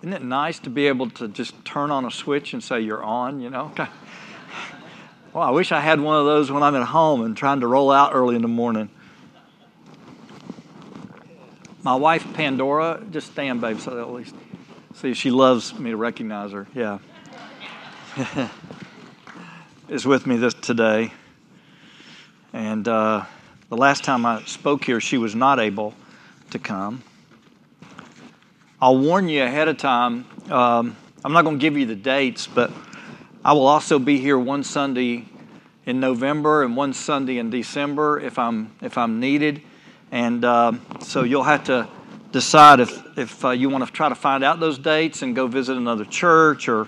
Isn't it nice to be able to just turn on a switch and say you're on, you know? Well, I wish I had one of those when I'm at home and trying to roll out early in the morning. My wife, Pandora, just stand, babe, so at least see she loves me to recognize her. Yeah. is with me this today. And uh, the last time I spoke here, she was not able to come. I'll warn you ahead of time. Um, I'm not going to give you the dates, but I will also be here one Sunday in November and one Sunday in December if I'm if I'm needed, and uh, so you'll have to decide if if uh, you want to try to find out those dates and go visit another church or,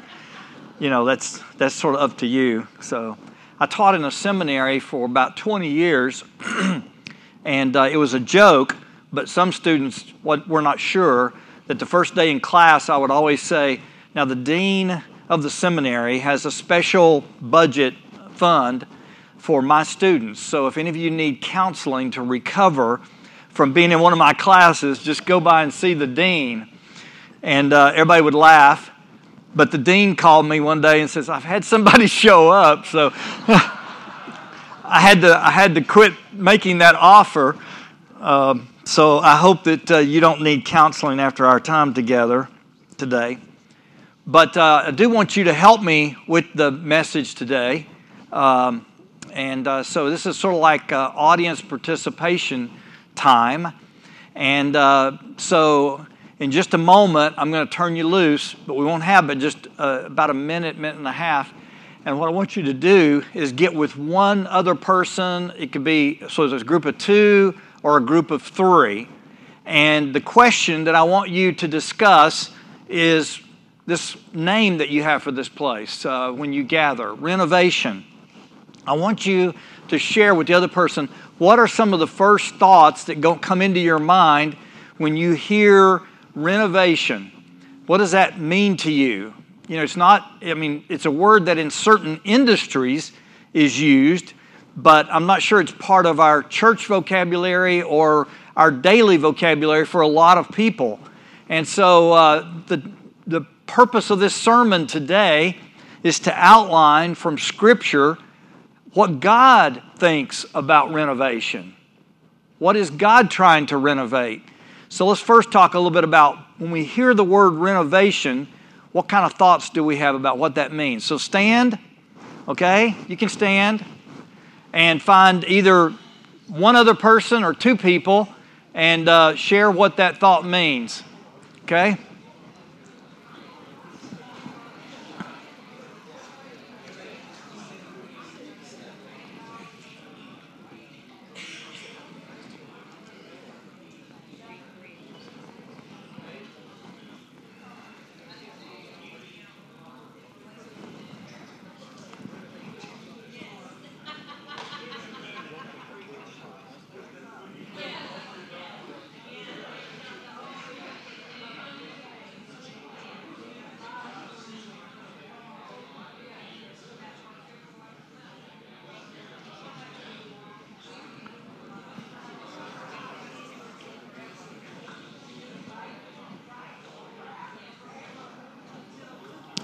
you know, that's that's sort of up to you. So, I taught in a seminary for about 20 years, and uh, it was a joke, but some students were not sure that the first day in class, I would always say, Now, the dean of the seminary has a special budget fund for my students. So, if any of you need counseling to recover from being in one of my classes, just go by and see the dean. And uh, everybody would laugh. But the dean called me one day and says, I've had somebody show up. So, I had to I had to quit making that offer. Um, so I hope that uh, you don't need counseling after our time together today. But uh, I do want you to help me with the message today. Um, and uh, so this is sort of like uh, audience participation time. And uh, so in just a moment, I'm going to turn you loose, but we won't have but just uh, about a minute, minute and a half. And what I want you to do is get with one other person. It could be, so there's a group of two or a group of three. And the question that I want you to discuss is this name that you have for this place uh, when you gather renovation. I want you to share with the other person what are some of the first thoughts that go, come into your mind when you hear renovation. What does that mean to you? You know, it's not, I mean, it's a word that in certain industries is used, but I'm not sure it's part of our church vocabulary or our daily vocabulary for a lot of people. And so uh, the, the purpose of this sermon today is to outline from Scripture what God thinks about renovation. What is God trying to renovate? So let's first talk a little bit about when we hear the word renovation, what kind of thoughts do we have about what that means? So stand, okay? You can stand and find either one other person or two people and uh, share what that thought means, okay?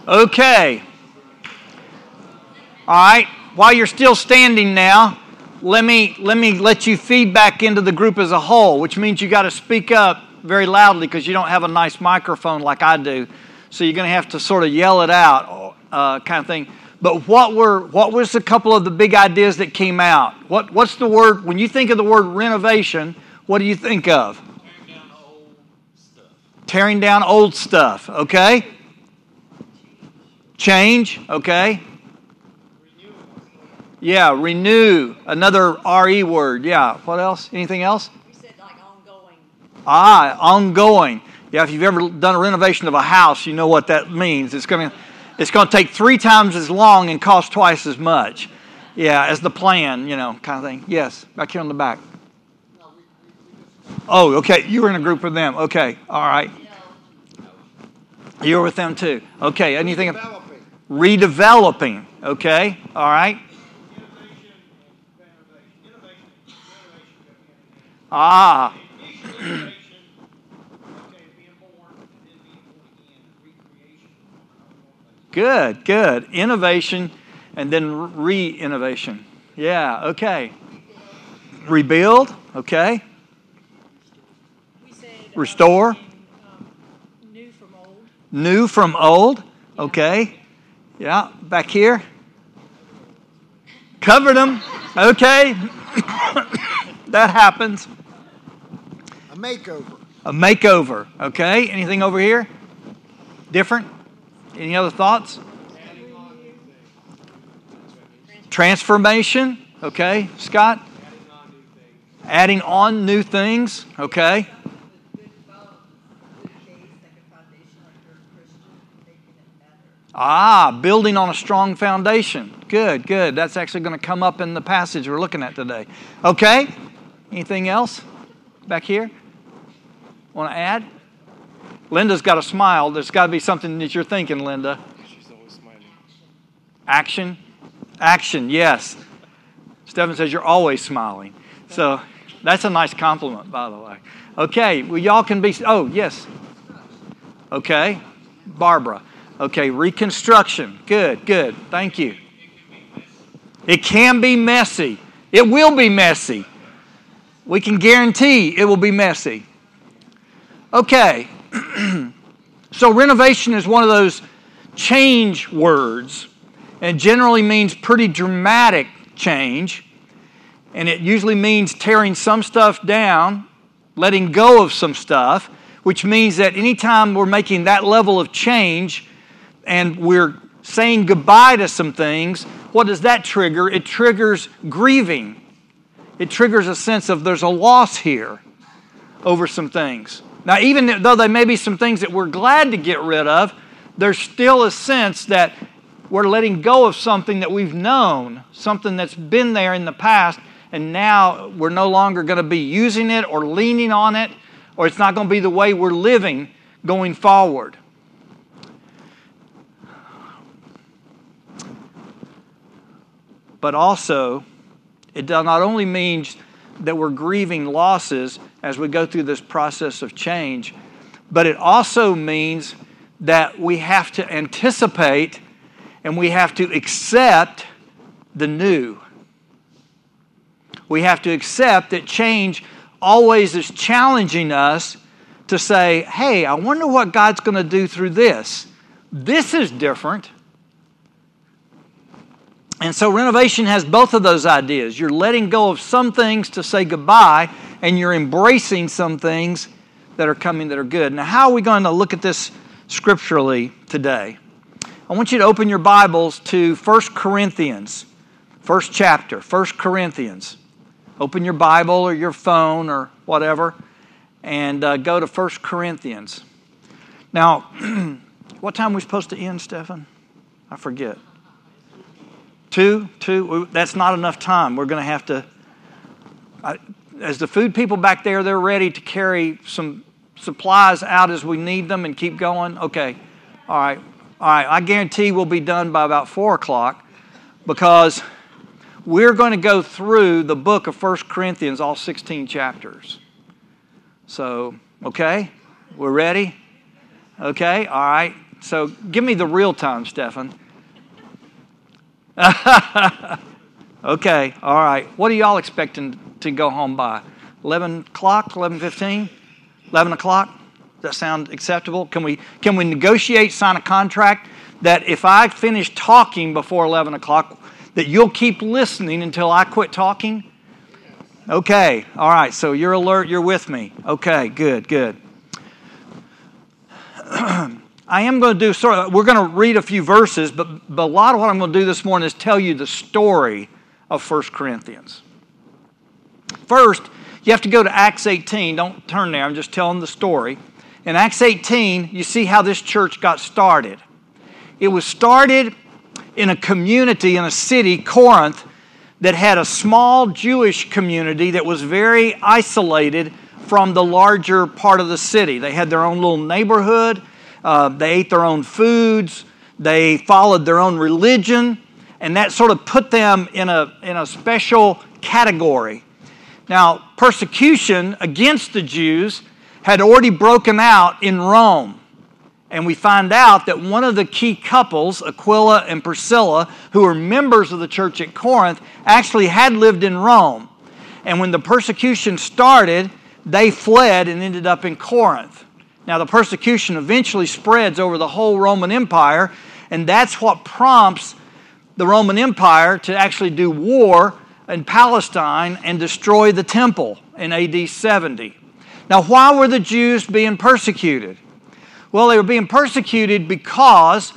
Okay. All right. While you're still standing now, let me let me let you feed back into the group as a whole, which means you got to speak up very loudly because you don't have a nice microphone like I do. So you're going to have to sort of yell it out, uh, kind of thing. But what were what was a couple of the big ideas that came out? What what's the word when you think of the word renovation? What do you think of? Tearing down old stuff. Tearing down old stuff. Okay. Change, okay? Yeah, renew. Another RE word. Yeah. What else? Anything else? You said like ongoing. Ah, ongoing. Yeah, if you've ever done a renovation of a house, you know what that means. It's going to it's going to take three times as long and cost twice as much. Yeah, as the plan, you know, kind of thing. Yes, back here on the back. Oh, okay. You were in a group with them. Okay. All right. You were with them too. Okay. Anything? Developing. redeveloping. Okay, all right. Innovation, renovation. Innovation, renovation. Ah, Innovation, okay, being born and then being born again. Good, good. Innovation and then re innovation. Yeah, okay. Rebuild, okay. Restore. New from old. New from old, okay. Yeah, back here. Covered them, okay. that happens. A makeover. A makeover, okay. Anything over here? Different? Any other thoughts? Transformation, okay. Scott? Adding on new things, okay. Ah, building on a strong foundation. Good, good. That's actually going to come up in the passage we're looking at today. Okay? Anything else back here? Want to add? Linda's got a smile. There's got to be something that you're thinking, Linda. She's always smiling. Action? Action, yes. Stephen says you're always smiling. So that's a nice compliment, by the way. Okay, well, y'all can be. Oh, yes. Okay, Barbara. Okay, reconstruction. Good, good. Thank you. It can be messy. It will be messy. We can guarantee it will be messy. Okay, so renovation is one of those change words and generally means pretty dramatic change. And it usually means tearing some stuff down, letting go of some stuff, which means that anytime we're making that level of change and we're saying goodbye to some things, what does that trigger? It triggers grieving. It triggers a sense of there's a loss here over some things. Now, even though there may be some things that we're glad to get rid of, there's still a sense that we're letting go of something that we've known, something that's been there in the past, and now we're no longer going to be using it or leaning on it, or it's not going to be the way we're living going forward. But also, it not only means that we're grieving losses as we go through this process of change, but it also means that we have to anticipate and we have to accept the new. We have to accept that change always is challenging us to say, hey, I wonder what God's going to do through this. This is different. And so renovation has both of those ideas. You're letting go of some things to say goodbye, and you're embracing some things that are coming that are good. Now, how are we going to look at this scripturally today? I want you to open your Bibles to 1 Corinthians, first chapter, 1 Corinthians. Open your Bible or your phone or whatever, and uh, go to 1 Corinthians. Now, what time are we supposed to end, Stefan? I forget. Two, two. That's not enough time. We're going to have to. I, as the food people back there, they're ready to carry some supplies out as we need them and keep going. Okay, all right, all right. I guarantee we'll be done by about four o'clock because we're going to go through the book of First Corinthians, all 16 chapters. So, okay, we're ready. Okay, all right. So, give me the real time, Stefan. okay, all right. What are y'all expecting to go home by? 11 o'clock, 11.15? 11 o'clock? Does that sound acceptable? Can we, can we negotiate, sign a contract that if I finish talking before 11 o'clock, that you'll keep listening until I quit talking? Okay, all right. So you're alert, you're with me. Okay, good, good. I am going to do we're going to read a few verses, but, but a lot of what I'm going to do this morning is tell you the story of 1 Corinthians. First, you have to go to Acts 18. Don't turn there, I'm just telling the story. In Acts 18, you see how this church got started. It was started in a community in a city, Corinth, that had a small Jewish community that was very isolated from the larger part of the city. They had their own little neighborhood uh, they ate their own foods. They followed their own religion. And that sort of put them in a, in a special category. Now, persecution against the Jews had already broken out in Rome. And we find out that one of the key couples, Aquila and Priscilla, who were members of the church at Corinth, actually had lived in Rome. And when the persecution started, they fled and ended up in Corinth. Now, the persecution eventually spreads over the whole Roman Empire, and that's what prompts the Roman Empire to actually do war in Palestine and destroy the temple in AD 70. Now, why were the Jews being persecuted? Well, they were being persecuted because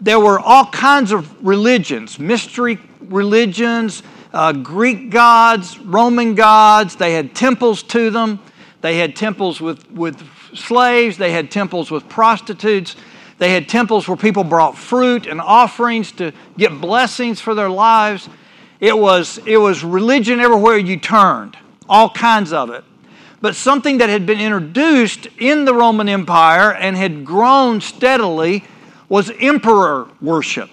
there were all kinds of religions, mystery religions, uh, Greek gods, Roman gods. They had temples to them. They had temples with, with slaves. They had temples with prostitutes. They had temples where people brought fruit and offerings to get blessings for their lives. It was, it was religion everywhere you turned, all kinds of it. But something that had been introduced in the Roman Empire and had grown steadily was emperor worship.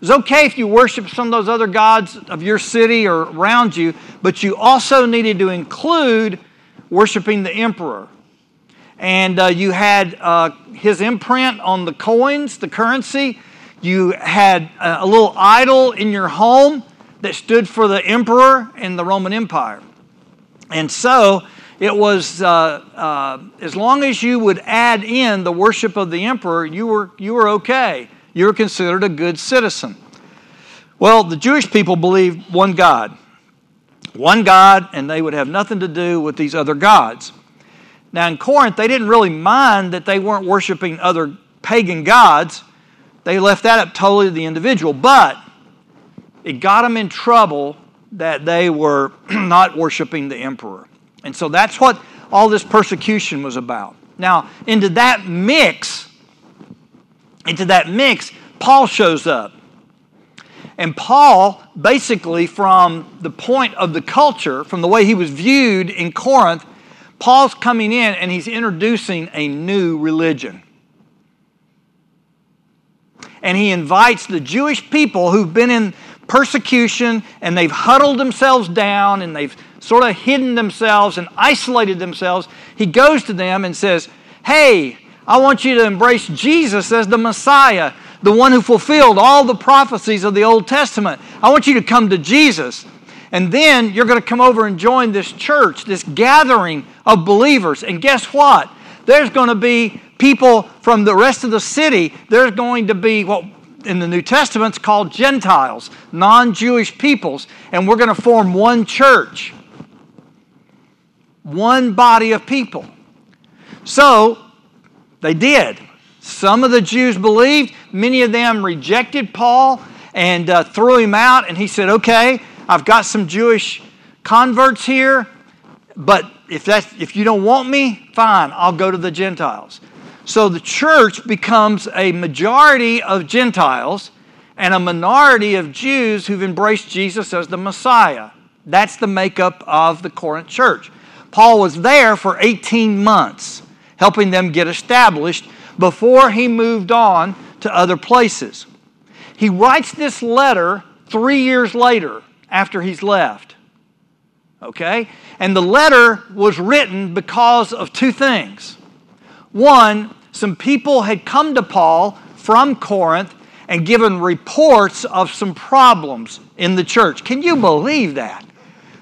It's okay if you worship some of those other gods of your city or around you, but you also needed to include worshiping the emperor. And uh, you had uh, his imprint on the coins, the currency. You had uh, a little idol in your home that stood for the emperor in the Roman Empire. And so it was, uh, uh, as long as you would add in the worship of the emperor, you were, you were okay. You were considered a good citizen. Well, the Jewish people believed one God. One God, and they would have nothing to do with these other gods. Now, in Corinth, they didn't really mind that they weren't worshiping other pagan gods. They left that up totally to the individual. But it got them in trouble that they were not worshiping the emperor. And so that's what all this persecution was about. Now, into that mix, into that mix, Paul shows up. And Paul, basically, from the point of the culture, from the way he was viewed in Corinth, Paul's coming in and he's introducing a new religion. And he invites the Jewish people who've been in persecution and they've huddled themselves down and they've sort of hidden themselves and isolated themselves. He goes to them and says, Hey, I want you to embrace Jesus as the Messiah, the one who fulfilled all the prophecies of the Old Testament. I want you to come to Jesus. And then you're going to come over and join this church, this gathering of believers. And guess what? There's going to be people from the rest of the city. There's going to be what in the New Testament is called Gentiles, non Jewish peoples. And we're going to form one church, one body of people. So they did. Some of the Jews believed, many of them rejected Paul and uh, threw him out. And he said, Okay, I've got some Jewish converts here, but if, that's, if you don't want me, fine, I'll go to the Gentiles. So the church becomes a majority of Gentiles and a minority of Jews who've embraced Jesus as the Messiah. That's the makeup of the Corinth church. Paul was there for 18 months, helping them get established before he moved on to other places. He writes this letter three years later after he's left. Okay? And the letter was written because of two things. One, some people had come to Paul from Corinth and given reports of some problems in the church. Can you believe that?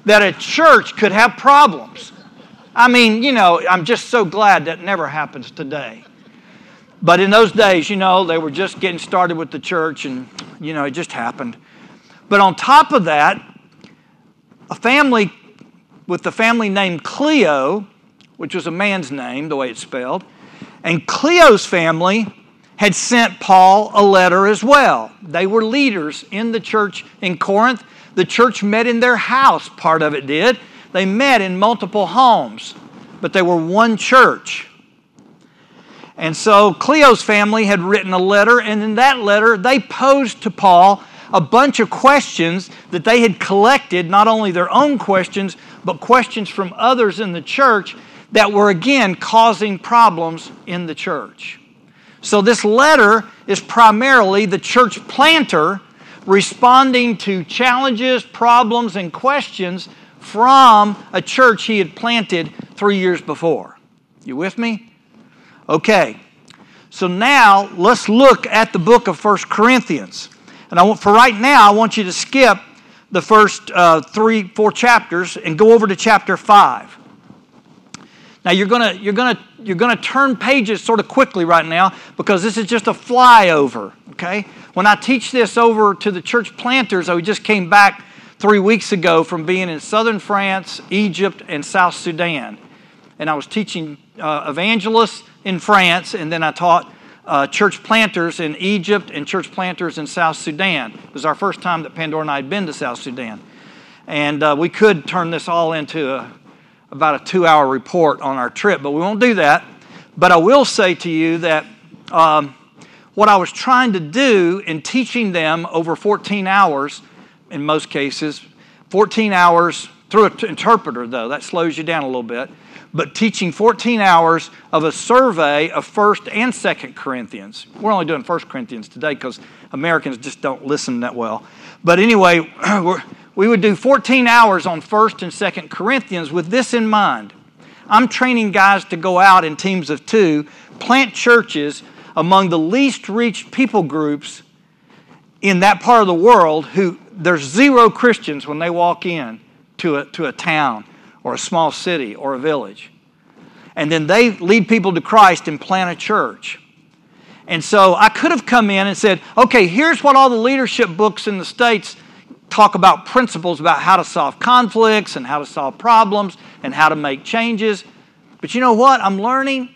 That a church could have problems. I mean, you know, I'm just so glad that never happens today. But in those days, you know, they were just getting started with the church and, you know, it just happened. But on top of that, a family with the family named Cleo, which was a man's name, the way it's spelled, and Cleo's family had sent Paul a letter as well. They were leaders in the church in Corinth. The church met in their house, part of it did. They met in multiple homes, but they were one church. And so Cleo's family had written a letter, and in that letter, they posed to Paul a bunch of questions that they had collected, not only their own questions, but questions from others in the church that were again causing problems in the church. So, this letter is primarily the church planter responding to challenges, problems, and questions from a church he had planted three years before. You with me? Okay. So now let's look at the book of First Corinthians. And I want, for right now, I want you to skip the first uh, three, four chapters and go over to chapter 5. Now you're gonna you're gonna you're gonna turn pages sort of quickly right now because this is just a flyover. Okay. When I teach this over to the church planters, I just came back three weeks ago from being in southern France, Egypt, and South Sudan, and I was teaching uh, evangelists in France, and then I taught uh, church planters in Egypt and church planters in South Sudan. It was our first time that Pandora and I had been to South Sudan, and uh, we could turn this all into a about a two hour report on our trip, but we won't do that. But I will say to you that um, what I was trying to do in teaching them over 14 hours, in most cases, 14 hours through an interpreter, though, that slows you down a little bit, but teaching 14 hours of a survey of 1st and 2nd Corinthians. We're only doing 1st Corinthians today because Americans just don't listen that well. But anyway, we would do 14 hours on 1st and 2nd Corinthians with this in mind. I'm training guys to go out in teams of two, plant churches among the least reached people groups in that part of the world who there's zero Christians when they walk in to a, to a town or a small city or a village. And then they lead people to Christ and plant a church. And so I could have come in and said, okay, here's what all the leadership books in the States talk about principles about how to solve conflicts and how to solve problems and how to make changes. But you know what? I'm learning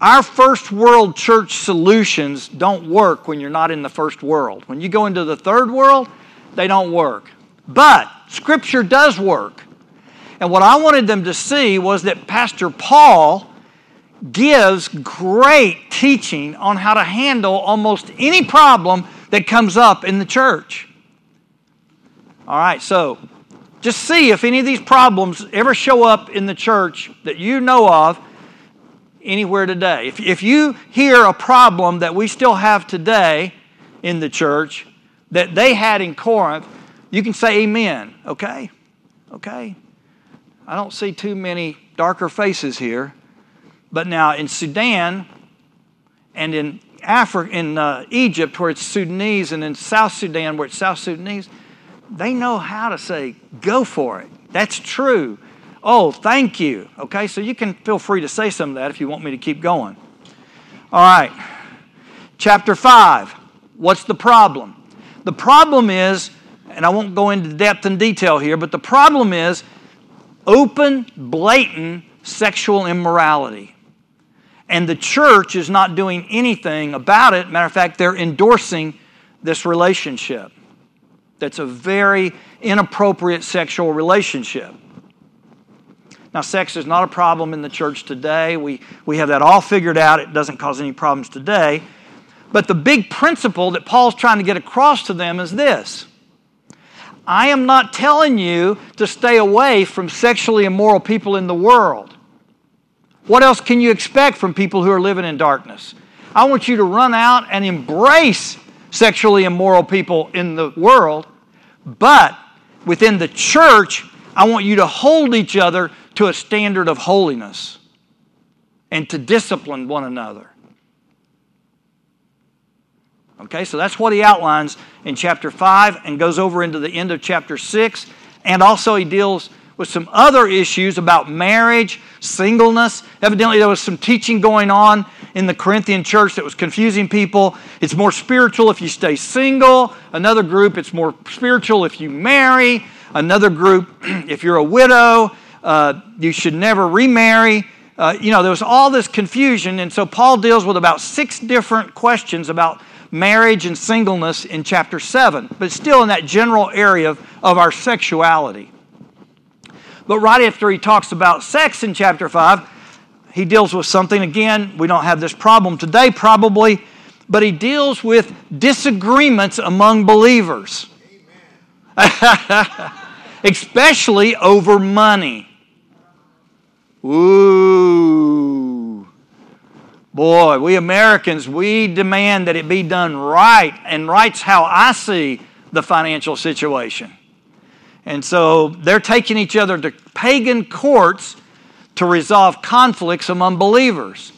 our first world church solutions don't work when you're not in the first world. When you go into the third world, they don't work. But Scripture does work. And what I wanted them to see was that Pastor Paul gives great teaching on how to handle almost any problem that comes up in the church. All right, so just see if any of these problems ever show up in the church that you know of anywhere today. If, if you hear a problem that we still have today in the church that they had in Corinth, you can say amen, okay? Okay? I don't see too many darker faces here. But now in Sudan and in Africa, in uh, Egypt, where it's Sudanese, and in South Sudan, where it's South Sudanese, they know how to say, go for it. That's true. Oh, thank you. Okay, so you can feel free to say some of that if you want me to keep going. All right, chapter 5. What's the problem? The problem is, and I won't go into depth and detail here, but the problem is open, blatant sexual immorality and the church is not doing anything about it. Matter of fact, they're endorsing this relationship. That's a very inappropriate sexual relationship. Now, sex is not a problem in the church today. We, we have that all figured out. It doesn't cause any problems today. But the big principle that Paul's trying to get across to them is this I am not telling you to stay away from sexually immoral people in the world. What else can you expect from people who are living in darkness? I want you to run out and embrace sexually immoral people in the world, but within the church, I want you to hold each other to a standard of holiness and to discipline one another. Okay, so that's what he outlines in chapter 5 and goes over into the end of chapter 6. And also, he deals with some other issues about marriage, singleness. Evidently, there was some teaching going on in the Corinthian church that was confusing people. It's more spiritual if you stay single. Another group, it's more spiritual if you marry. Another group, if you're a widow, uh, you should never remarry. Uh, you know, there was all this confusion, and so Paul deals with about six different questions about marriage and singleness in chapter 7, but still in that general area of, of our sexuality. But right after he talks about sex in chapter 5, he deals with something, again, we don't have this problem today probably, but he deals with disagreements among believers, especially over money. Ooh. Boy, we Americans, we demand that it be done right, and right's how I see the financial situation. And so they're taking each other to pagan courts to resolve conflicts among believers.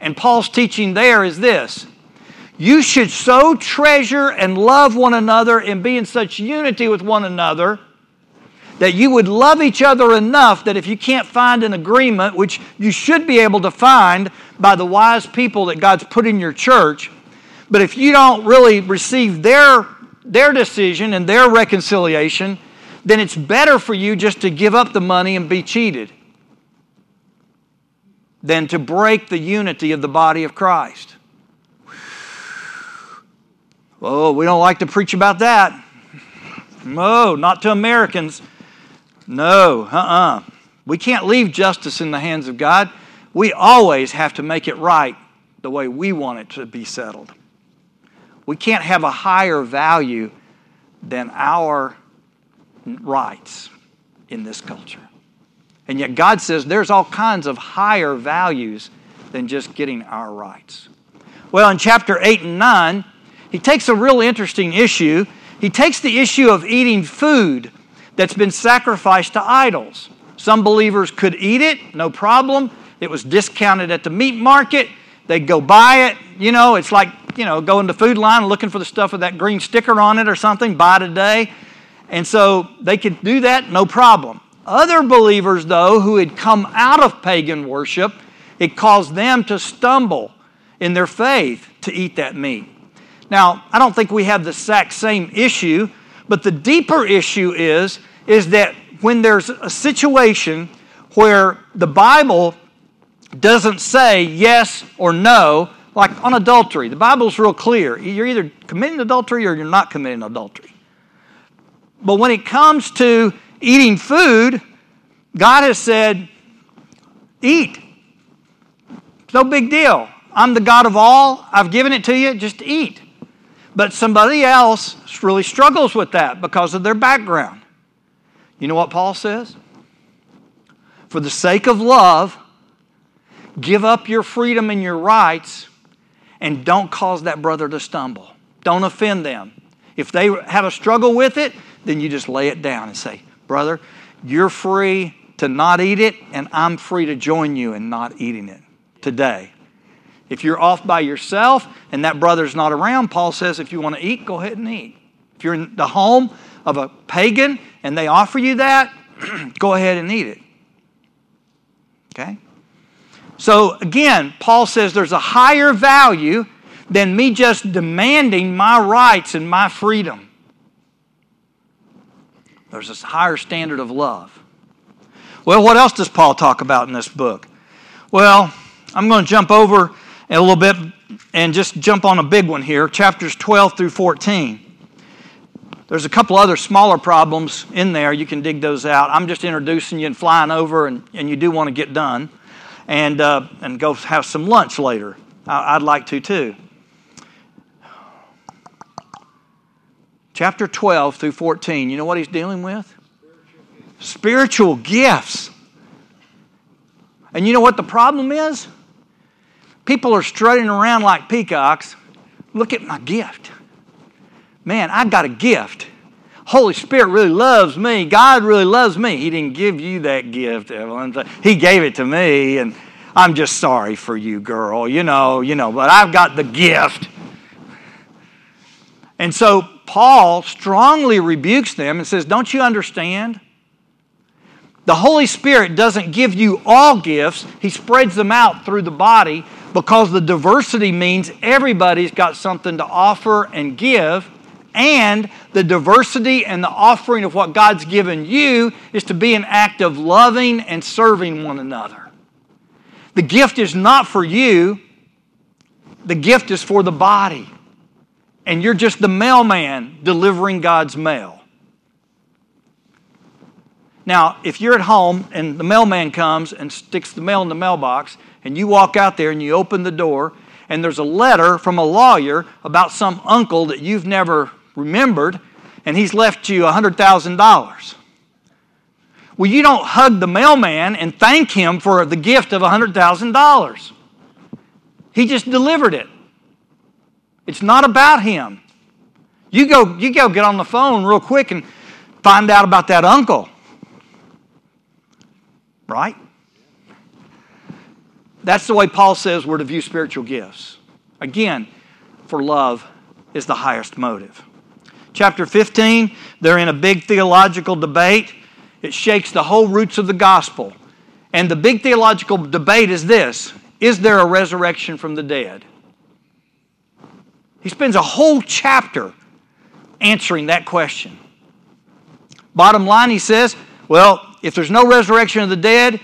And Paul's teaching there is this you should so treasure and love one another and be in such unity with one another that you would love each other enough that if you can't find an agreement, which you should be able to find by the wise people that God's put in your church, but if you don't really receive their, their decision and their reconciliation, then it's better for you just to give up the money and be cheated than to break the unity of the body of Christ. Oh, we don't like to preach about that. No, not to Americans. No, uh uh We can't leave justice in the hands of God. We always have to make it right the way we want it to be settled. We can't have a higher value than our rights in this culture. And yet, God says there's all kinds of higher values than just getting our rights. Well, in chapter 8 and 9, he takes a real interesting issue. He takes the issue of eating food that's been sacrificed to idols. Some believers could eat it, no problem. It was discounted at the meat market. They'd go buy it. You know, it's like, you know, going to Food Lion looking for the stuff with that green sticker on it or something, buy today. And so they could do that, no problem. Other believers, though, who had come out of pagan worship, it caused them to stumble in their faith to eat that meat. Now, I don't think we have the exact same issue, but the deeper issue is, is that when there's a situation where the Bible doesn't say yes or no, like on adultery, the Bible's real clear. You're either committing adultery or you're not committing adultery. But when it comes to eating food, God has said, eat. No big deal. I'm the God of all. I've given it to you. Just eat. But somebody else really struggles with that because of their background. You know what Paul says? For the sake of love, give up your freedom and your rights and don't cause that brother to stumble. Don't offend them. If they have a struggle with it, then you just lay it down and say, Brother, you're free to not eat it, and I'm free to join you in not eating it today. If you're off by yourself and that brother's not around, Paul says if you want to eat, go ahead and eat. If you're in the home of a pagan and they offer you that, go ahead and eat it. Okay? So again, Paul says there's a higher value than me just demanding my rights and my freedom. There's this higher standard of love. Well, what else does Paul talk about in this book? Well, I'm going to jump over a little bit and just jump on a big one here chapters 12 through 14. There's a couple other smaller problems in there. You can dig those out. I'm just introducing you and flying over, and, and you do want to get done and, uh, and go have some lunch later. I, I'd like to too. Chapter 12 through 14, you know what he's dealing with? Spiritual gifts. And you know what the problem is? People are strutting around like peacocks. Look at my gift. Man, I got a gift. Holy Spirit really loves me. God really loves me. He didn't give you that gift, Evelyn. He gave it to me, and I'm just sorry for you, girl. You know, you know, but I've got the gift. And so Paul strongly rebukes them and says, Don't you understand? The Holy Spirit doesn't give you all gifts, He spreads them out through the body because the diversity means everybody's got something to offer and give. And the diversity and the offering of what God's given you is to be an act of loving and serving one another. The gift is not for you, the gift is for the body. And you're just the mailman delivering God's mail. Now, if you're at home and the mailman comes and sticks the mail in the mailbox, and you walk out there and you open the door, and there's a letter from a lawyer about some uncle that you've never remembered, and he's left you $100,000. Well, you don't hug the mailman and thank him for the gift of $100,000. He just delivered it. It's not about him. You go, you go get on the phone real quick and find out about that uncle. Right? That's the way Paul says we're to view spiritual gifts. Again, for love is the highest motive. Chapter 15, they're in a big theological debate. It shakes the whole roots of the gospel. And the big theological debate is this Is there a resurrection from the dead? He spends a whole chapter answering that question. Bottom line, he says, well, if there's no resurrection of the dead,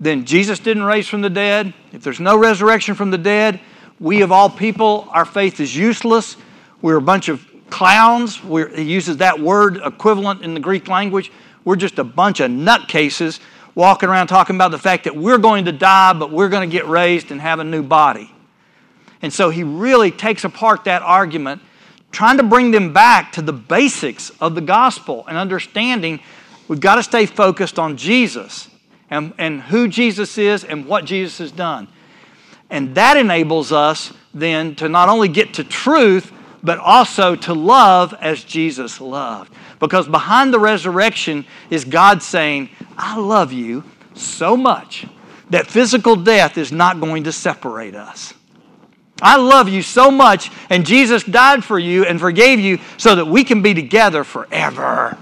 then Jesus didn't raise from the dead. If there's no resurrection from the dead, we of all people, our faith is useless. We're a bunch of clowns. We're, he uses that word equivalent in the Greek language. We're just a bunch of nutcases walking around talking about the fact that we're going to die, but we're going to get raised and have a new body. And so he really takes apart that argument, trying to bring them back to the basics of the gospel and understanding we've got to stay focused on Jesus and, and who Jesus is and what Jesus has done. And that enables us then to not only get to truth, but also to love as Jesus loved. Because behind the resurrection is God saying, I love you so much that physical death is not going to separate us. I love you so much, and Jesus died for you and forgave you so that we can be together forever.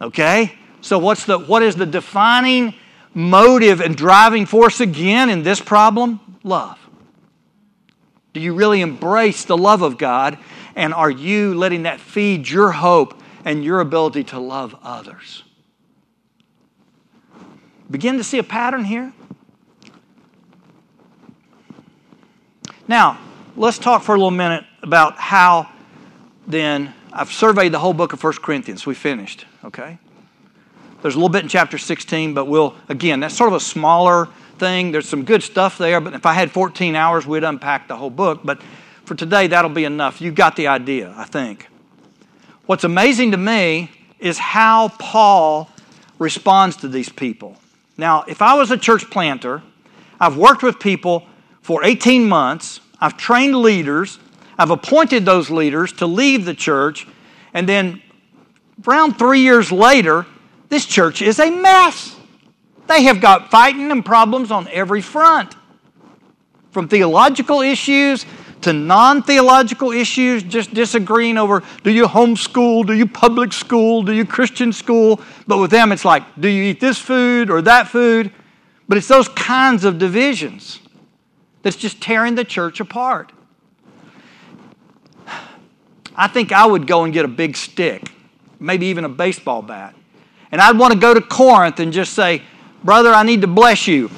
Okay? So what's the what is the defining motive and driving force again in this problem? Love. Do you really embrace the love of God? And are you letting that feed your hope and your ability to love others? Begin to see a pattern here? Now, let's talk for a little minute about how then I've surveyed the whole book of 1 Corinthians. We finished, okay? There's a little bit in chapter 16, but we'll, again, that's sort of a smaller thing. There's some good stuff there, but if I had 14 hours, we'd unpack the whole book. But for today, that'll be enough. You got the idea, I think. What's amazing to me is how Paul responds to these people. Now, if I was a church planter, I've worked with people for 18 months. I've trained leaders. I've appointed those leaders to leave the church. And then, around three years later, this church is a mess. They have got fighting and problems on every front. From theological issues to non theological issues, just disagreeing over do you homeschool, do you public school, do you Christian school? But with them, it's like, do you eat this food or that food? But it's those kinds of divisions that's just tearing the church apart. I think I would go and get a big stick, maybe even a baseball bat. And I'd want to go to Corinth and just say, Brother, I need to bless you.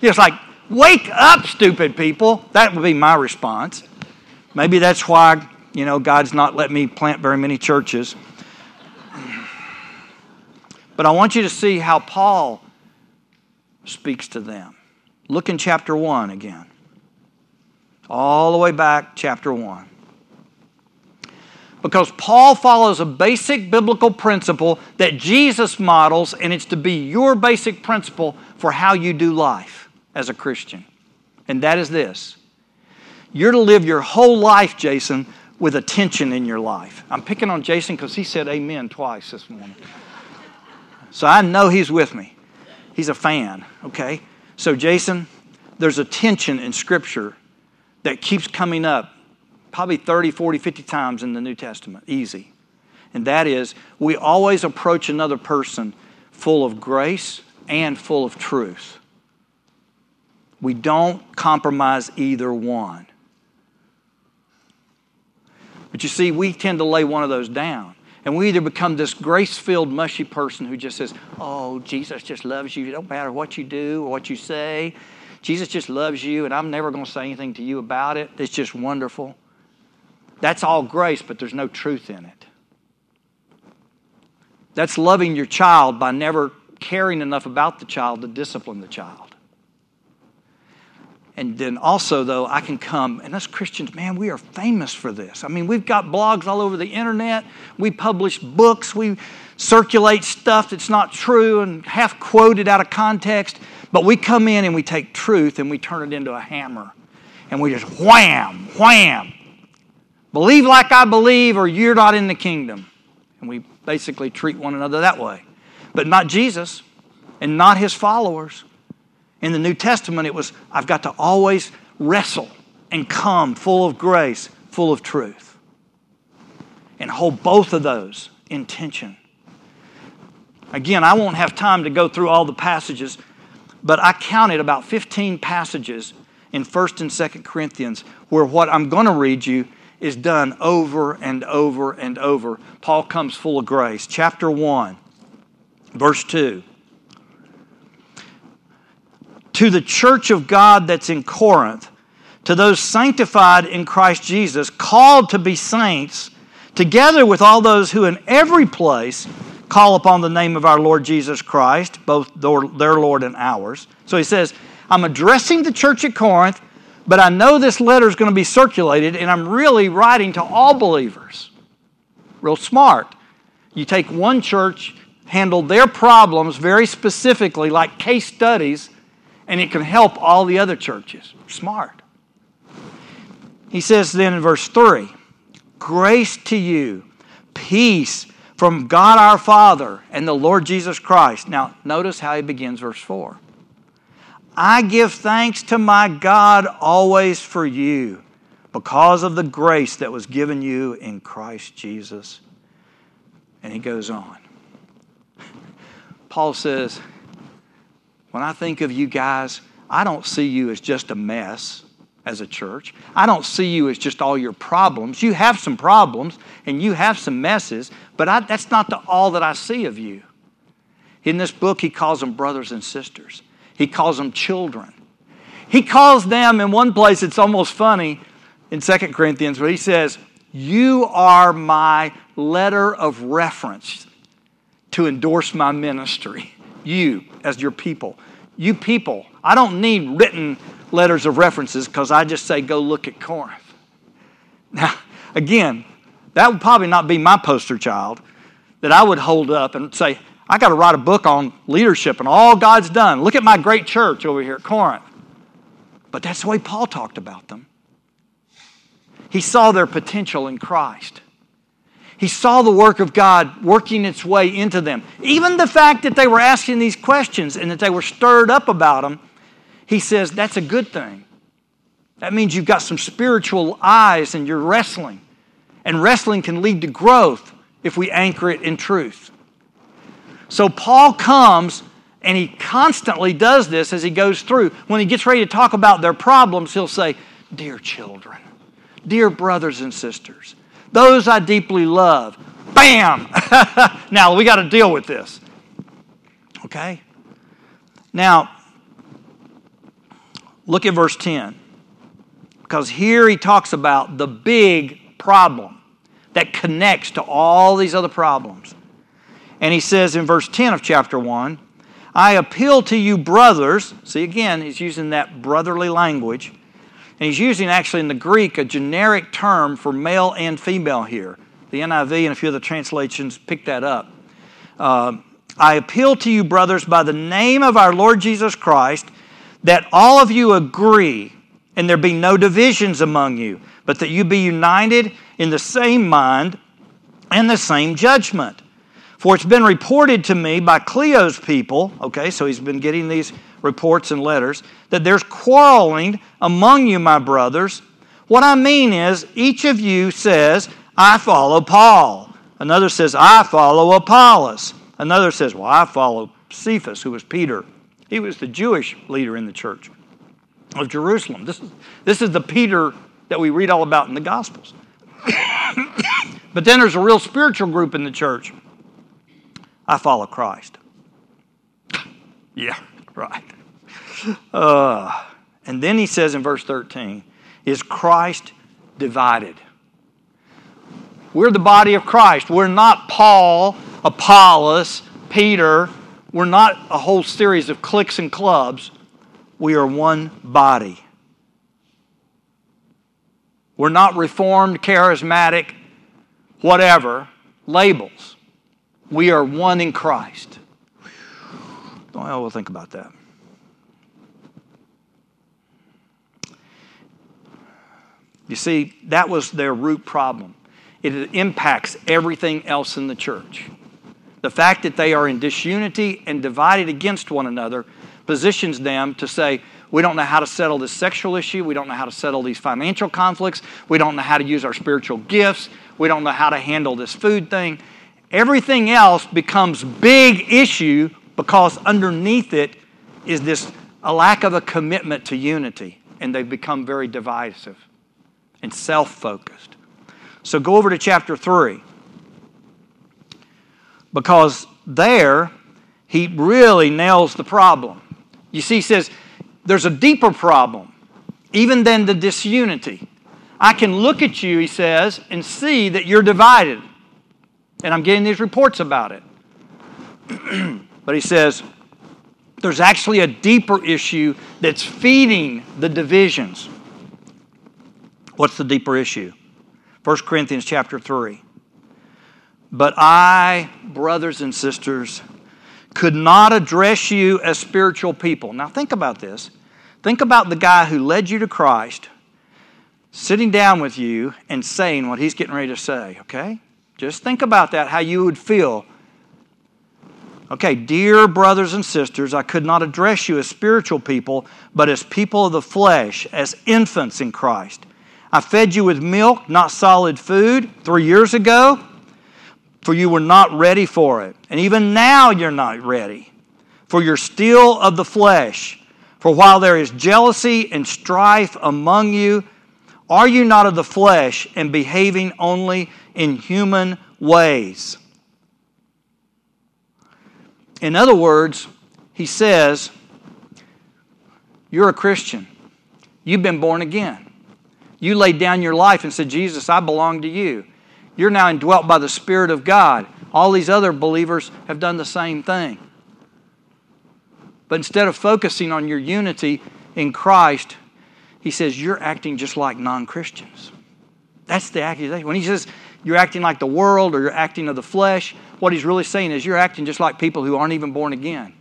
Just like, wake up, stupid people. That would be my response. Maybe that's why, you know, God's not let me plant very many churches. But I want you to see how Paul speaks to them. Look in chapter 1 again. All the way back, chapter 1. Because Paul follows a basic biblical principle that Jesus models, and it's to be your basic principle for how you do life as a Christian. And that is this you're to live your whole life, Jason, with attention in your life. I'm picking on Jason because he said amen twice this morning. So I know he's with me. He's a fan, okay? So, Jason, there's a tension in Scripture that keeps coming up probably 30, 40, 50 times in the New Testament, easy. And that is, we always approach another person full of grace and full of truth. We don't compromise either one. But you see, we tend to lay one of those down. And we either become this grace filled, mushy person who just says, Oh, Jesus just loves you. It don't matter what you do or what you say. Jesus just loves you, and I'm never going to say anything to you about it. It's just wonderful. That's all grace, but there's no truth in it. That's loving your child by never caring enough about the child to discipline the child. And then also, though, I can come, and us Christians, man, we are famous for this. I mean, we've got blogs all over the internet. We publish books. We circulate stuff that's not true and half quoted out of context. But we come in and we take truth and we turn it into a hammer. And we just wham, wham. Believe like I believe, or you're not in the kingdom. And we basically treat one another that way. But not Jesus and not his followers. In the New Testament, it was, I've got to always wrestle and come full of grace, full of truth. And hold both of those in tension. Again, I won't have time to go through all the passages, but I counted about 15 passages in 1st and 2nd Corinthians where what I'm going to read you is done over and over and over. Paul comes full of grace. Chapter 1, verse 2. To the church of God that's in Corinth, to those sanctified in Christ Jesus, called to be saints, together with all those who in every place call upon the name of our Lord Jesus Christ, both their Lord and ours. So he says, I'm addressing the church at Corinth, but I know this letter is going to be circulated, and I'm really writing to all believers. Real smart. You take one church, handle their problems very specifically, like case studies, and it can help all the other churches. Smart. He says then in verse 3 Grace to you, peace from God our Father and the Lord Jesus Christ. Now, notice how he begins verse 4. I give thanks to my God always for you because of the grace that was given you in Christ Jesus. And he goes on. Paul says, When I think of you guys, I don't see you as just a mess as a church. I don't see you as just all your problems. You have some problems and you have some messes, but I, that's not the, all that I see of you. In this book, he calls them brothers and sisters, he calls them children. He calls them, in one place, it's almost funny in 2 Corinthians, where he says, You are my letter of reference to endorse my ministry. You, as your people. You people. I don't need written letters of references because I just say, go look at Corinth. Now, again, that would probably not be my poster child that I would hold up and say, I got to write a book on leadership and all God's done. Look at my great church over here at Corinth. But that's the way Paul talked about them. He saw their potential in Christ. He saw the work of God working its way into them. Even the fact that they were asking these questions and that they were stirred up about them he says that's a good thing. That means you've got some spiritual eyes and you're wrestling. And wrestling can lead to growth if we anchor it in truth. So Paul comes and he constantly does this as he goes through. When he gets ready to talk about their problems, he'll say, Dear children, dear brothers and sisters, those I deeply love. Bam! now we got to deal with this. Okay? Now, Look at verse 10. Because here he talks about the big problem that connects to all these other problems. And he says in verse 10 of chapter 1 I appeal to you, brothers. See, again, he's using that brotherly language. And he's using actually in the Greek a generic term for male and female here. The NIV and a few of the translations pick that up. Uh, I appeal to you, brothers, by the name of our Lord Jesus Christ that all of you agree and there be no divisions among you, but that you be united in the same mind and the same judgment. For it's been reported to me by Chloe's people, okay, so he's been getting these reports and letters, that there's quarreling among you, my brothers. What I mean is, each of you says, I follow Paul. Another says, I follow Apollos. Another says, Well, I follow Cephas, who was Peter. He was the Jewish leader in the church of Jerusalem. This is, this is the Peter that we read all about in the Gospels. but then there's a real spiritual group in the church. I follow Christ. yeah, right. Uh, and then he says in verse 13, Is Christ divided? We're the body of Christ. We're not Paul, Apollos, Peter, we're not a whole series of cliques and clubs. We are one body. We're not reformed, charismatic, whatever, labels. We are one in Christ. Well, we'll think about that. You see, that was their root problem. It impacts everything else in the church. The fact that they are in disunity and divided against one another positions them to say, we don't know how to settle this sexual issue. We don't know how to settle these financial conflicts. We don't know how to use our spiritual gifts. We don't know how to handle this food thing. Everything else becomes big issue because underneath it is this a lack of a commitment to unity, and they've become very divisive and self-focused. So go over to chapter 3. Because there he really nails the problem. You see, he says there's a deeper problem, even than the disunity. I can look at you, he says, and see that you're divided. And I'm getting these reports about it. but he says, there's actually a deeper issue that's feeding the divisions. What's the deeper issue? 1 Corinthians chapter 3. But I, brothers and sisters, could not address you as spiritual people. Now, think about this. Think about the guy who led you to Christ sitting down with you and saying what he's getting ready to say, okay? Just think about that, how you would feel. Okay, dear brothers and sisters, I could not address you as spiritual people, but as people of the flesh, as infants in Christ. I fed you with milk, not solid food, three years ago, for you were not ready for it. And even now you're not ready, for you're still of the flesh. For while there is jealousy and strife among you, are you not of the flesh and behaving only in human ways? In other words, he says, You're a Christian. You've been born again. You laid down your life and said, Jesus, I belong to you. You're now indwelt by the Spirit of God. All these other believers have done the same thing. But instead of focusing on your unity in Christ, he says, You're acting just like non Christians. That's the accusation. When he says you're acting like the world or you're acting of the flesh, what he's really saying is you're acting just like people who aren't even born again.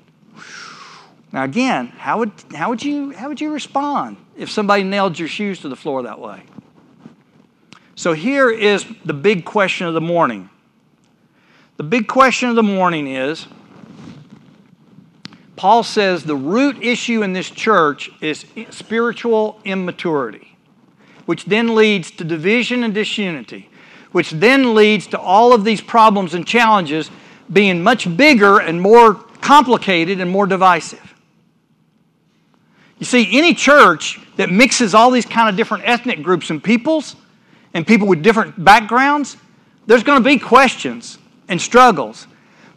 Now, again, how would, how would, you, how would you respond if somebody nailed your shoes to the floor that way? So, here is the big question of the morning. The big question of the morning is Paul says the root issue in this church is spiritual immaturity, which then leads to division and disunity, which then leads to all of these problems and challenges being much bigger and more complicated and more divisive. You see, any church that mixes all these kind of different ethnic groups and peoples and people with different backgrounds, there's going to be questions and struggles.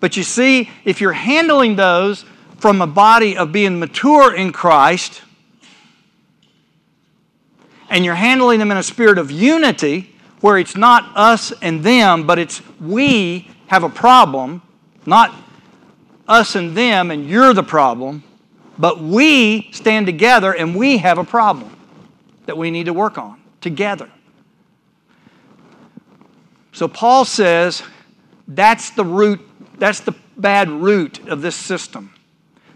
But you see, if you're handling those from a body of being mature in Christ, and you're handling them in a spirit of unity, where it's not us and them, but it's we have a problem, not us and them, and you're the problem but we stand together and we have a problem that we need to work on together. So Paul says that's the root, that's the bad root of this system.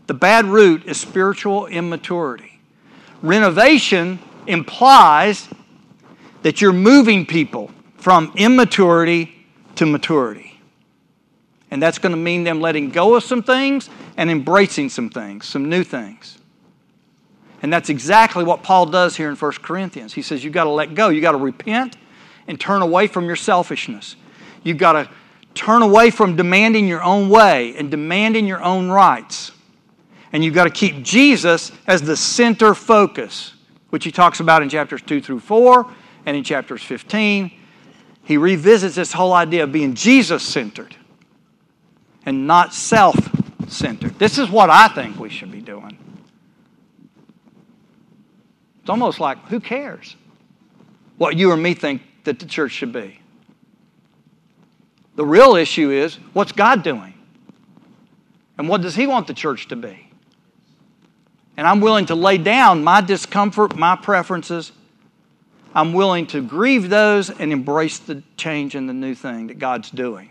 The bad root is spiritual immaturity. Renovation implies that you're moving people from immaturity to maturity. And that's going to mean them letting go of some things and embracing some things, some new things. And that's exactly what Paul does here in 1 Corinthians. He says, You've got to let go. You've got to repent and turn away from your selfishness. You've got to turn away from demanding your own way and demanding your own rights. And you've got to keep Jesus as the center focus, which he talks about in chapters 2 through 4 and in chapters 15. He revisits this whole idea of being Jesus centered and not self centered. This is what I think we should be doing. It's almost like, who cares what you or me think that the church should be? The real issue is, what's God doing? And what does He want the church to be? And I'm willing to lay down my discomfort, my preferences. I'm willing to grieve those and embrace the change and the new thing that God's doing.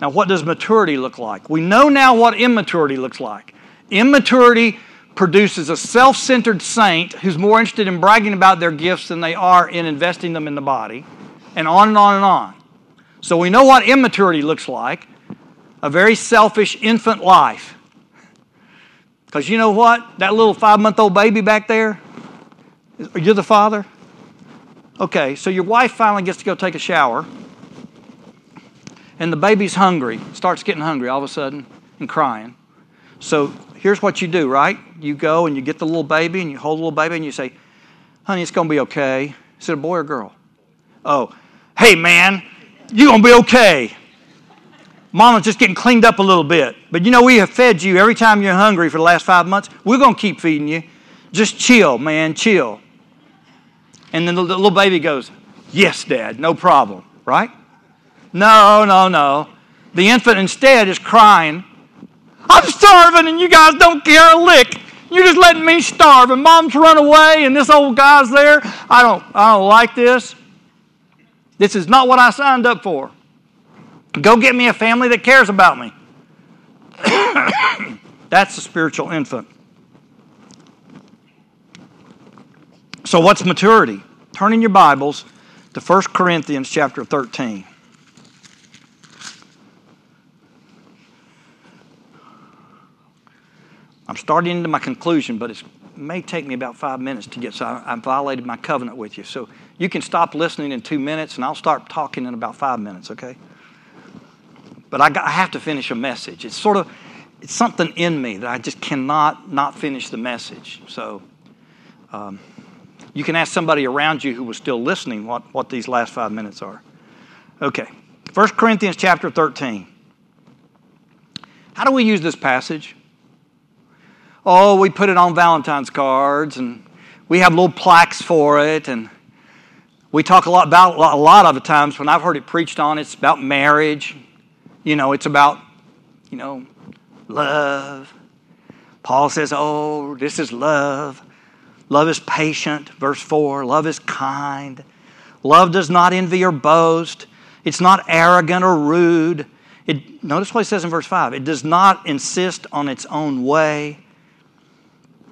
Now, what does maturity look like? We know now what immaturity looks like. Immaturity produces a self centered saint who's more interested in bragging about their gifts than they are in investing them in the body, and on and on and on. So we know what immaturity looks like a very selfish infant life. Because you know what? That little five month old baby back there, you're the father? Okay, so your wife finally gets to go take a shower, and the baby's hungry, starts getting hungry all of a sudden and crying. So here's what you do, right? You go and you get the little baby and you hold the little baby and you say, honey, it's going to be okay. Is it a boy or girl? Oh, hey, man, you're going to be okay. Mama's just getting cleaned up a little bit. But you know, we have fed you every time you're hungry for the last five months. We're going to keep feeding you. Just chill, man, chill. And then the little baby goes, Yes, Dad, no problem, right? No, no, no. The infant instead is crying, I'm starving and you guys don't care a lick. You're just letting me starve and mom's run away and this old guy's there. I don't, I don't like this. This is not what I signed up for. Go get me a family that cares about me. That's the spiritual infant. So what's maturity? Turn in your Bibles to 1 Corinthians chapter 13. I'm starting into my conclusion, but it may take me about five minutes to get, so I, I violated my covenant with you. So you can stop listening in two minutes, and I'll start talking in about five minutes, okay? But I, got, I have to finish a message. It's sort of, it's something in me that I just cannot not finish the message. So um, you can ask somebody around you who was still listening what, what these last five minutes are. Okay, 1 Corinthians chapter 13. How do we use this passage? Oh, we put it on Valentine's cards and we have little plaques for it and we talk a lot about a lot of the times when I've heard it preached on it's about marriage. You know, it's about you know, love. Paul says, "Oh, this is love. Love is patient." Verse 4, love is kind. Love does not envy or boast. It's not arrogant or rude. It, notice what he says in verse 5 it does not insist on its own way.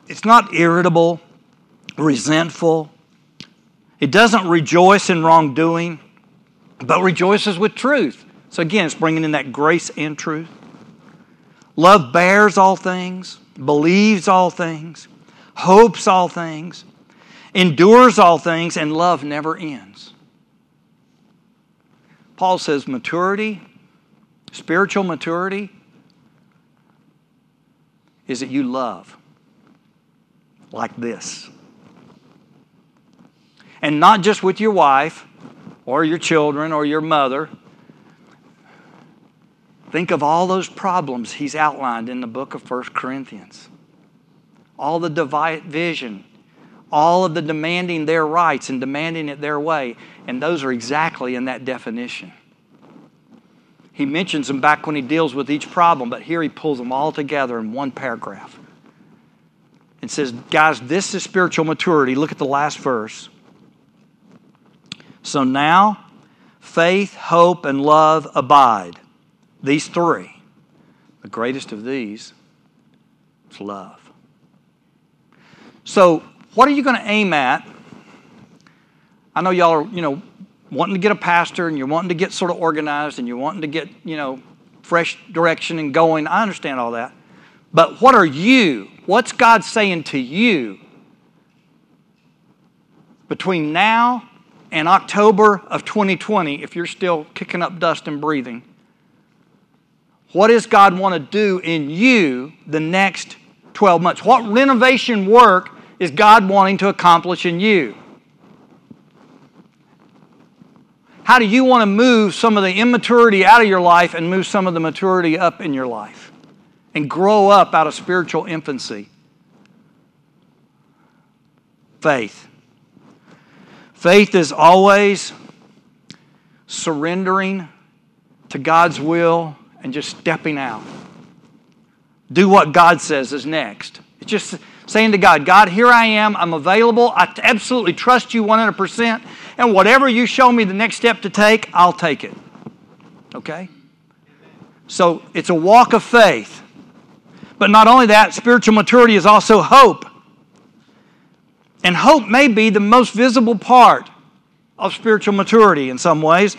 It's not irritable, resentful. It doesn't rejoice in wrongdoing, but rejoices with truth. So again, it's bringing in that grace and truth. Love bears all things, believes all things, hopes all things, endures all things, and love never ends. Paul says maturity, spiritual maturity, is that you love like this. And not just with your wife or your children or your mother. Think of all those problems he's outlined in the book of 1 Corinthians. All the division, all of the demanding their rights and demanding it their way. And those are exactly in that definition. He mentions them back when he deals with each problem, but here he pulls them all together in one paragraph and says, Guys, this is spiritual maturity. Look at the last verse. So now, faith, hope, and love abide. These three. The greatest of these is love. So, what are you going to aim at? I know y'all are, you know, wanting to get a pastor and you're wanting to get sort of organized and you're wanting to get, you know, fresh direction and going. I understand all that. But what are you? What's God saying to you between now and October of 2020 if you're still kicking up dust and breathing? What does God want to do in you the next 12 months? What renovation work is God wanting to accomplish in you? How do you want to move some of the immaturity out of your life and move some of the maturity up in your life and grow up out of spiritual infancy? Faith. Faith is always surrendering to God's will and just stepping out. Do what God says is next. It's just saying to God, God, here I am. I'm available. I absolutely trust you 100%. And whatever you show me the next step to take, I'll take it. Okay? So it's a walk of faith. But not only that, spiritual maturity is also hope. And hope may be the most visible part of spiritual maturity in some ways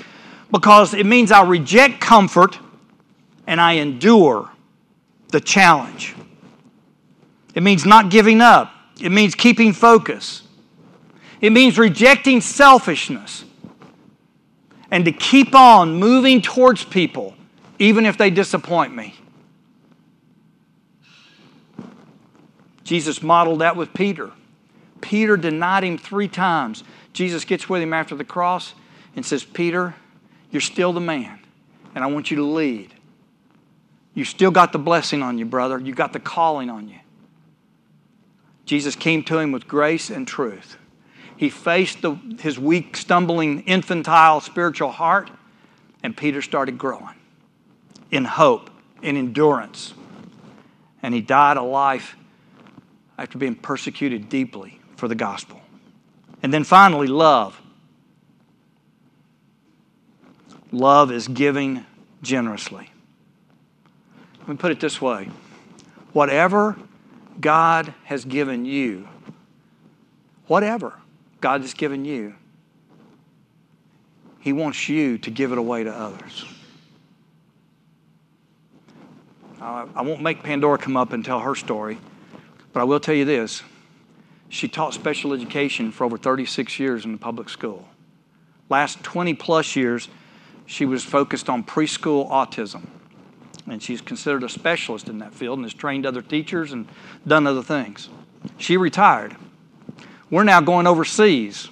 because it means I reject comfort and I endure the challenge. It means not giving up, it means keeping focus, it means rejecting selfishness and to keep on moving towards people even if they disappoint me. Jesus modeled that with Peter. Peter denied him three times. Jesus gets with him after the cross and says, Peter, you're still the man, and I want you to lead. You still got the blessing on you, brother. You got the calling on you. Jesus came to him with grace and truth. He faced the, his weak, stumbling, infantile spiritual heart, and Peter started growing in hope, in endurance. And he died a life after being persecuted deeply for the gospel. And then finally, love. Love is giving generously. Let me put it this way whatever God has given you, whatever God has given you, He wants you to give it away to others. I won't make Pandora come up and tell her story, but I will tell you this. She taught special education for over 36 years in the public school. Last 20 plus years, she was focused on preschool autism. And she's considered a specialist in that field and has trained other teachers and done other things. She retired. We're now going overseas.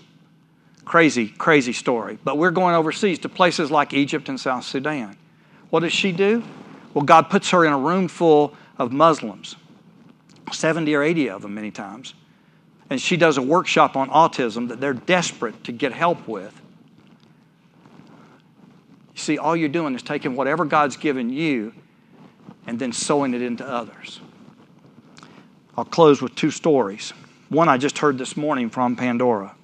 Crazy, crazy story. But we're going overseas to places like Egypt and South Sudan. What does she do? Well, God puts her in a room full of Muslims, 70 or 80 of them many times. And she does a workshop on autism that they're desperate to get help with. You see, all you're doing is taking whatever God's given you and then sowing it into others. I'll close with two stories. One I just heard this morning from Pandora.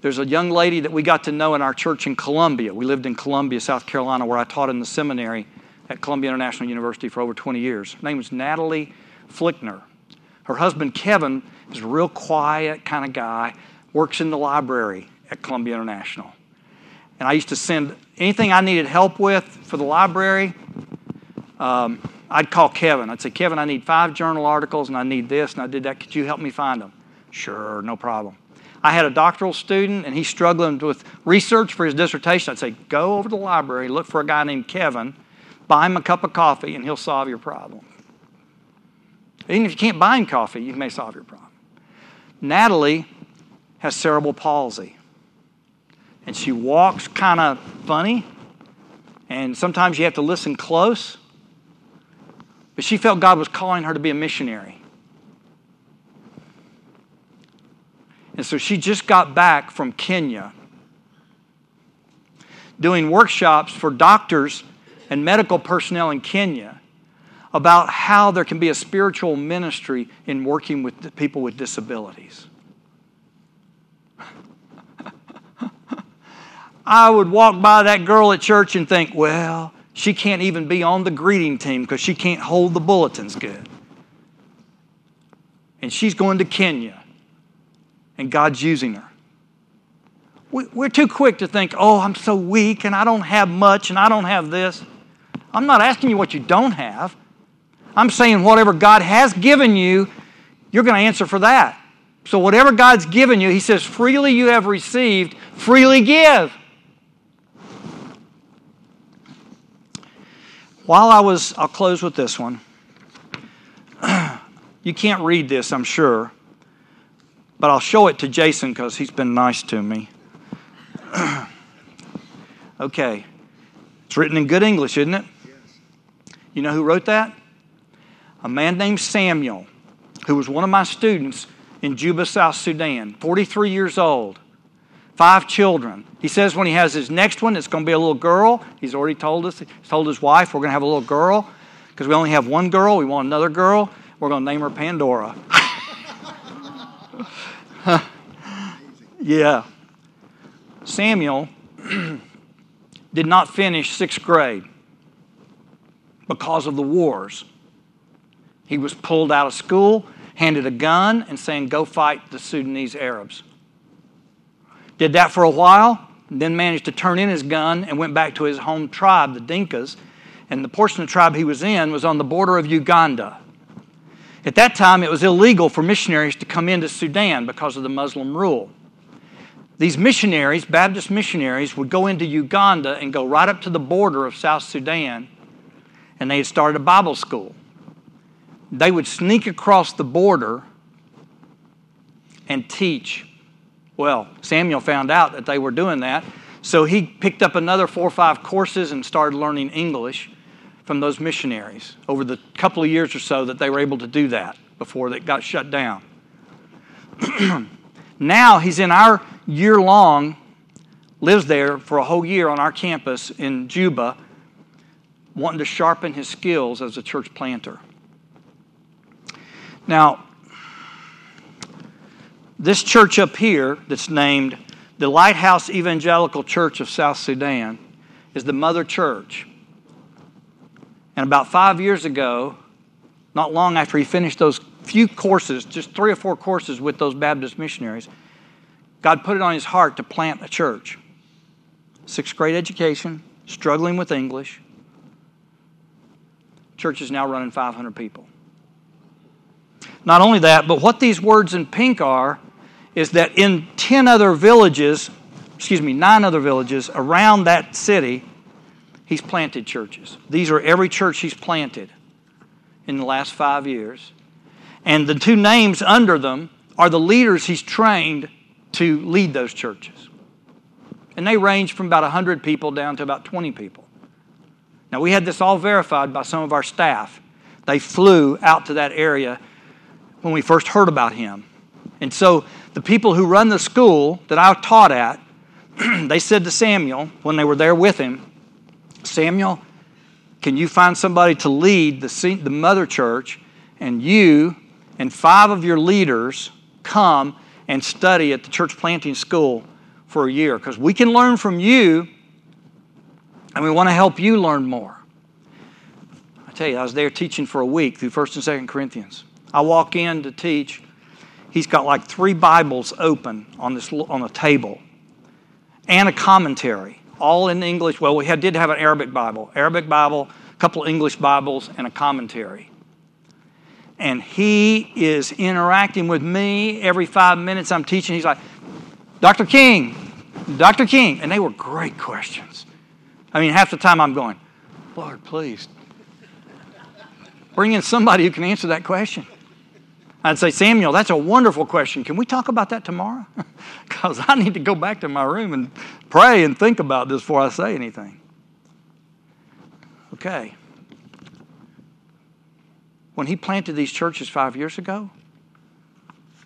There's a young lady that we got to know in our church in Columbia. We lived in Columbia, South Carolina, where I taught in the seminary at Columbia International University for over 20 years. Her name was Natalie Flickner. Her husband, Kevin, is a real quiet kind of guy, works in the library at Columbia International. And I used to send anything I needed help with for the library, um, I'd call Kevin. I'd say, Kevin, I need five journal articles and I need this and I did that. Could you help me find them? Sure, no problem. I had a doctoral student and he's struggling with research for his dissertation. I'd say, go over to the library, look for a guy named Kevin, buy him a cup of coffee, and he'll solve your problem. Even if you can't buy him coffee, you may solve your problem. Natalie has cerebral palsy. And she walks kind of funny. And sometimes you have to listen close. But she felt God was calling her to be a missionary. And so she just got back from Kenya doing workshops for doctors and medical personnel in Kenya about how there can be a spiritual ministry in working with people with disabilities. I would walk by that girl at church and think, well, she can't even be on the greeting team because she can't hold the bulletins good. And she's going to Kenya, and God's using her. We're too quick to think, oh, I'm so weak and I don't have much and I don't have this. I'm not asking you what you don't have. I'm saying whatever God has given you, you're going to answer for that. So, whatever God's given you, He says, freely you have received, freely give. While I was, I'll close with this one. you can't read this, I'm sure, but I'll show it to Jason because he's been nice to me. okay. It's written in good English, isn't it? Yes. You know who wrote that? A man named Samuel, who was one of my students in Juba, South Sudan, 43 years old five children. He says when he has his next one, it's going to be a little girl. He's already told us, he's told his wife, we're going to have a little girl because we only have one girl. We want another girl. We're going to name her Pandora. yeah. Samuel did not finish sixth grade because of the wars. He was pulled out of school, handed a gun, and saying, Go fight the Sudanese Arabs. Did that for a while, then managed to turn in his gun and went back to his home tribe, the Dinkas, and the portion of the tribe he was in was on the border of Uganda. At that time, it was illegal for missionaries to come into Sudan because of the Muslim rule. These missionaries, Baptist missionaries, would go into Uganda and go right up to the border of South Sudan, and they had started a Bible school. They would sneak across the border and teach. Well, Samuel found out that they were doing that, so he picked up another four or five courses and started learning English from those missionaries over the couple of years or so that they were able to do that before it got shut down. now he's in our year long, lives there for a whole year on our campus in Juba, wanting to sharpen his skills as a church planter. Now, this church up here that's named the Lighthouse Evangelical Church of South Sudan is the mother church. And about five years ago, not long after he finished those few courses, just three or four courses with those Baptist missionaries, God put it on his heart to plant a church. Sixth grade education, struggling with English. Church is now running 500 people. Not only that, but what these words in pink are is that in 10 other villages, excuse me, nine other villages around that city, he's planted churches. These are every church he's planted in the last five years. And the two names under them are the leaders he's trained to lead those churches. And they range from about 100 people down to about 20 people. Now, we had this all verified by some of our staff. They flew out to that area when we first heard about him. And so the people who run the school that I taught at, they said to Samuel when they were there with him, Samuel, can you find somebody to lead the, the mother church and you and five of your leaders come and study at the church planting school for a year? Because we can learn from you and we want to help you learn more. I tell you, I was there teaching for a week through 1st and 2nd Corinthians. I walk in to teach. He's got like three Bibles open on this on a table, and a commentary, all in English. Well, we had, did have an Arabic Bible, Arabic Bible, a couple of English Bibles, and a commentary. And he is interacting with me every five minutes. I'm teaching. He's like, "Dr. King, Dr. King," and they were great questions. I mean, half the time I'm going, "Lord, please." Bring in somebody who can answer that question. I'd say, Samuel, that's a wonderful question. Can we talk about that tomorrow? Because I need to go back to my room and pray and think about this before I say anything. Okay. When he planted these churches five years ago,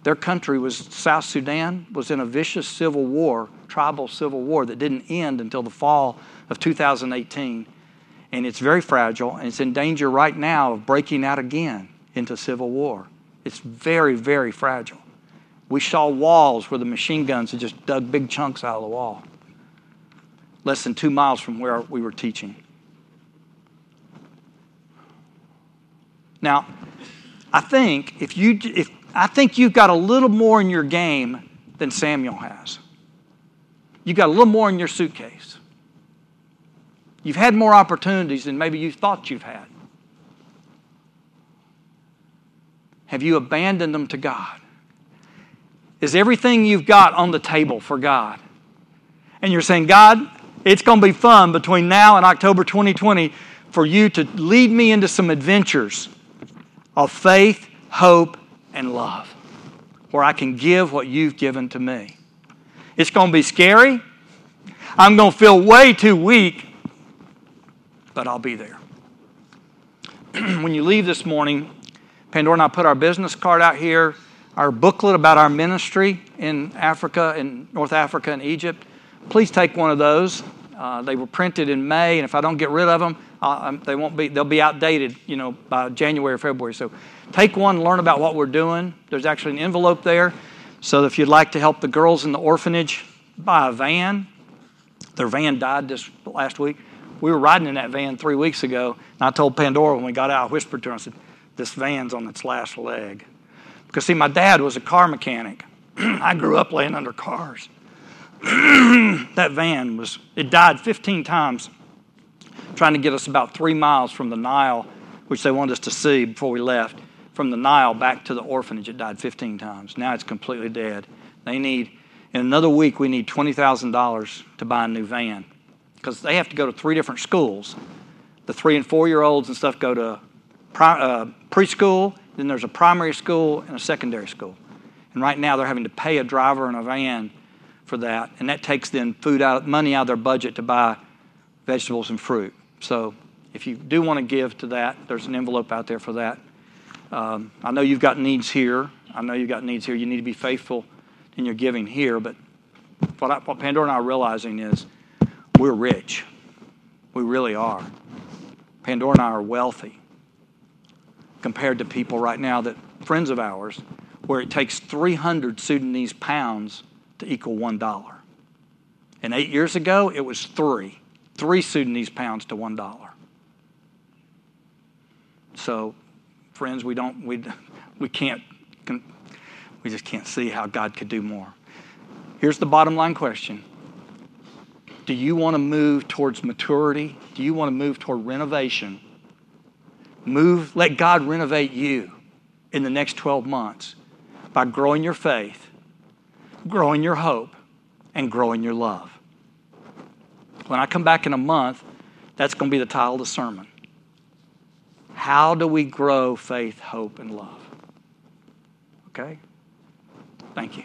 their country was, South Sudan, was in a vicious civil war, tribal civil war that didn't end until the fall of 2018. And it's very fragile, and it's in danger right now of breaking out again into civil war. It's very, very fragile. We saw walls where the machine guns had just dug big chunks out of the wall, less than two miles from where we were teaching. Now, I think if you if I think you've got a little more in your game than Samuel has. You've got a little more in your suitcase. You've had more opportunities than maybe you thought you've had. Have you abandoned them to God? Is everything you've got on the table for God? And you're saying, God, it's going to be fun between now and October 2020 for you to lead me into some adventures of faith, hope, and love where I can give what you've given to me. It's going to be scary. I'm going to feel way too weak, but I'll be there. when you leave this morning, Pandora and I put our business card out here, our booklet about our ministry in Africa, in North Africa and Egypt. Please take one of those. Uh, they were printed in May, and if I don't get rid of them, um, they won't be. They'll be outdated, you know, by January or February. So, take one, learn about what we're doing. There's actually an envelope there, so if you'd like to help the girls in the orphanage buy a van, their van died this last week. We were riding in that van three weeks ago, and I told Pandora when we got out, I whispered to her, I said, this van's on its last leg. Because, see, my dad was a car mechanic. I grew up laying under cars. that van was, it died 15 times trying to get us about three miles from the Nile, which they wanted us to see before we left, from the Nile back to the orphanage. It died 15 times. Now it's completely dead. They need, in another week, we need $20,000 to buy a new van because they have to go to three different schools. The three and four year olds and stuff go to uh, preschool, then there's a primary school and a secondary school. And right now they're having to pay a driver and a van for that, and that takes then food out, money out of their budget to buy vegetables and fruit. So if you do want to give to that, there's an envelope out there for that. Um, I know you've got needs here. I know you've got needs here. You need to be faithful in your giving here, but what, I, what Pandora and I are realizing is we're rich. We really are. Pandora and I are wealthy compared to people right now that friends of ours where it takes 300 Sudanese pounds to equal one dollar. And eight years ago, it was three, three Sudanese pounds to one dollar. So, friends, we don't, we, we can't, we just can't see how God could do more. Here's the bottom line question Do you want to move towards maturity? Do you want to move toward renovation? Move, let God renovate you in the next 12 months by growing your faith, growing your hope, and growing your love. When I come back in a month, that's going to be the title of the sermon. How do we grow faith, hope, and love? Okay? Thank you.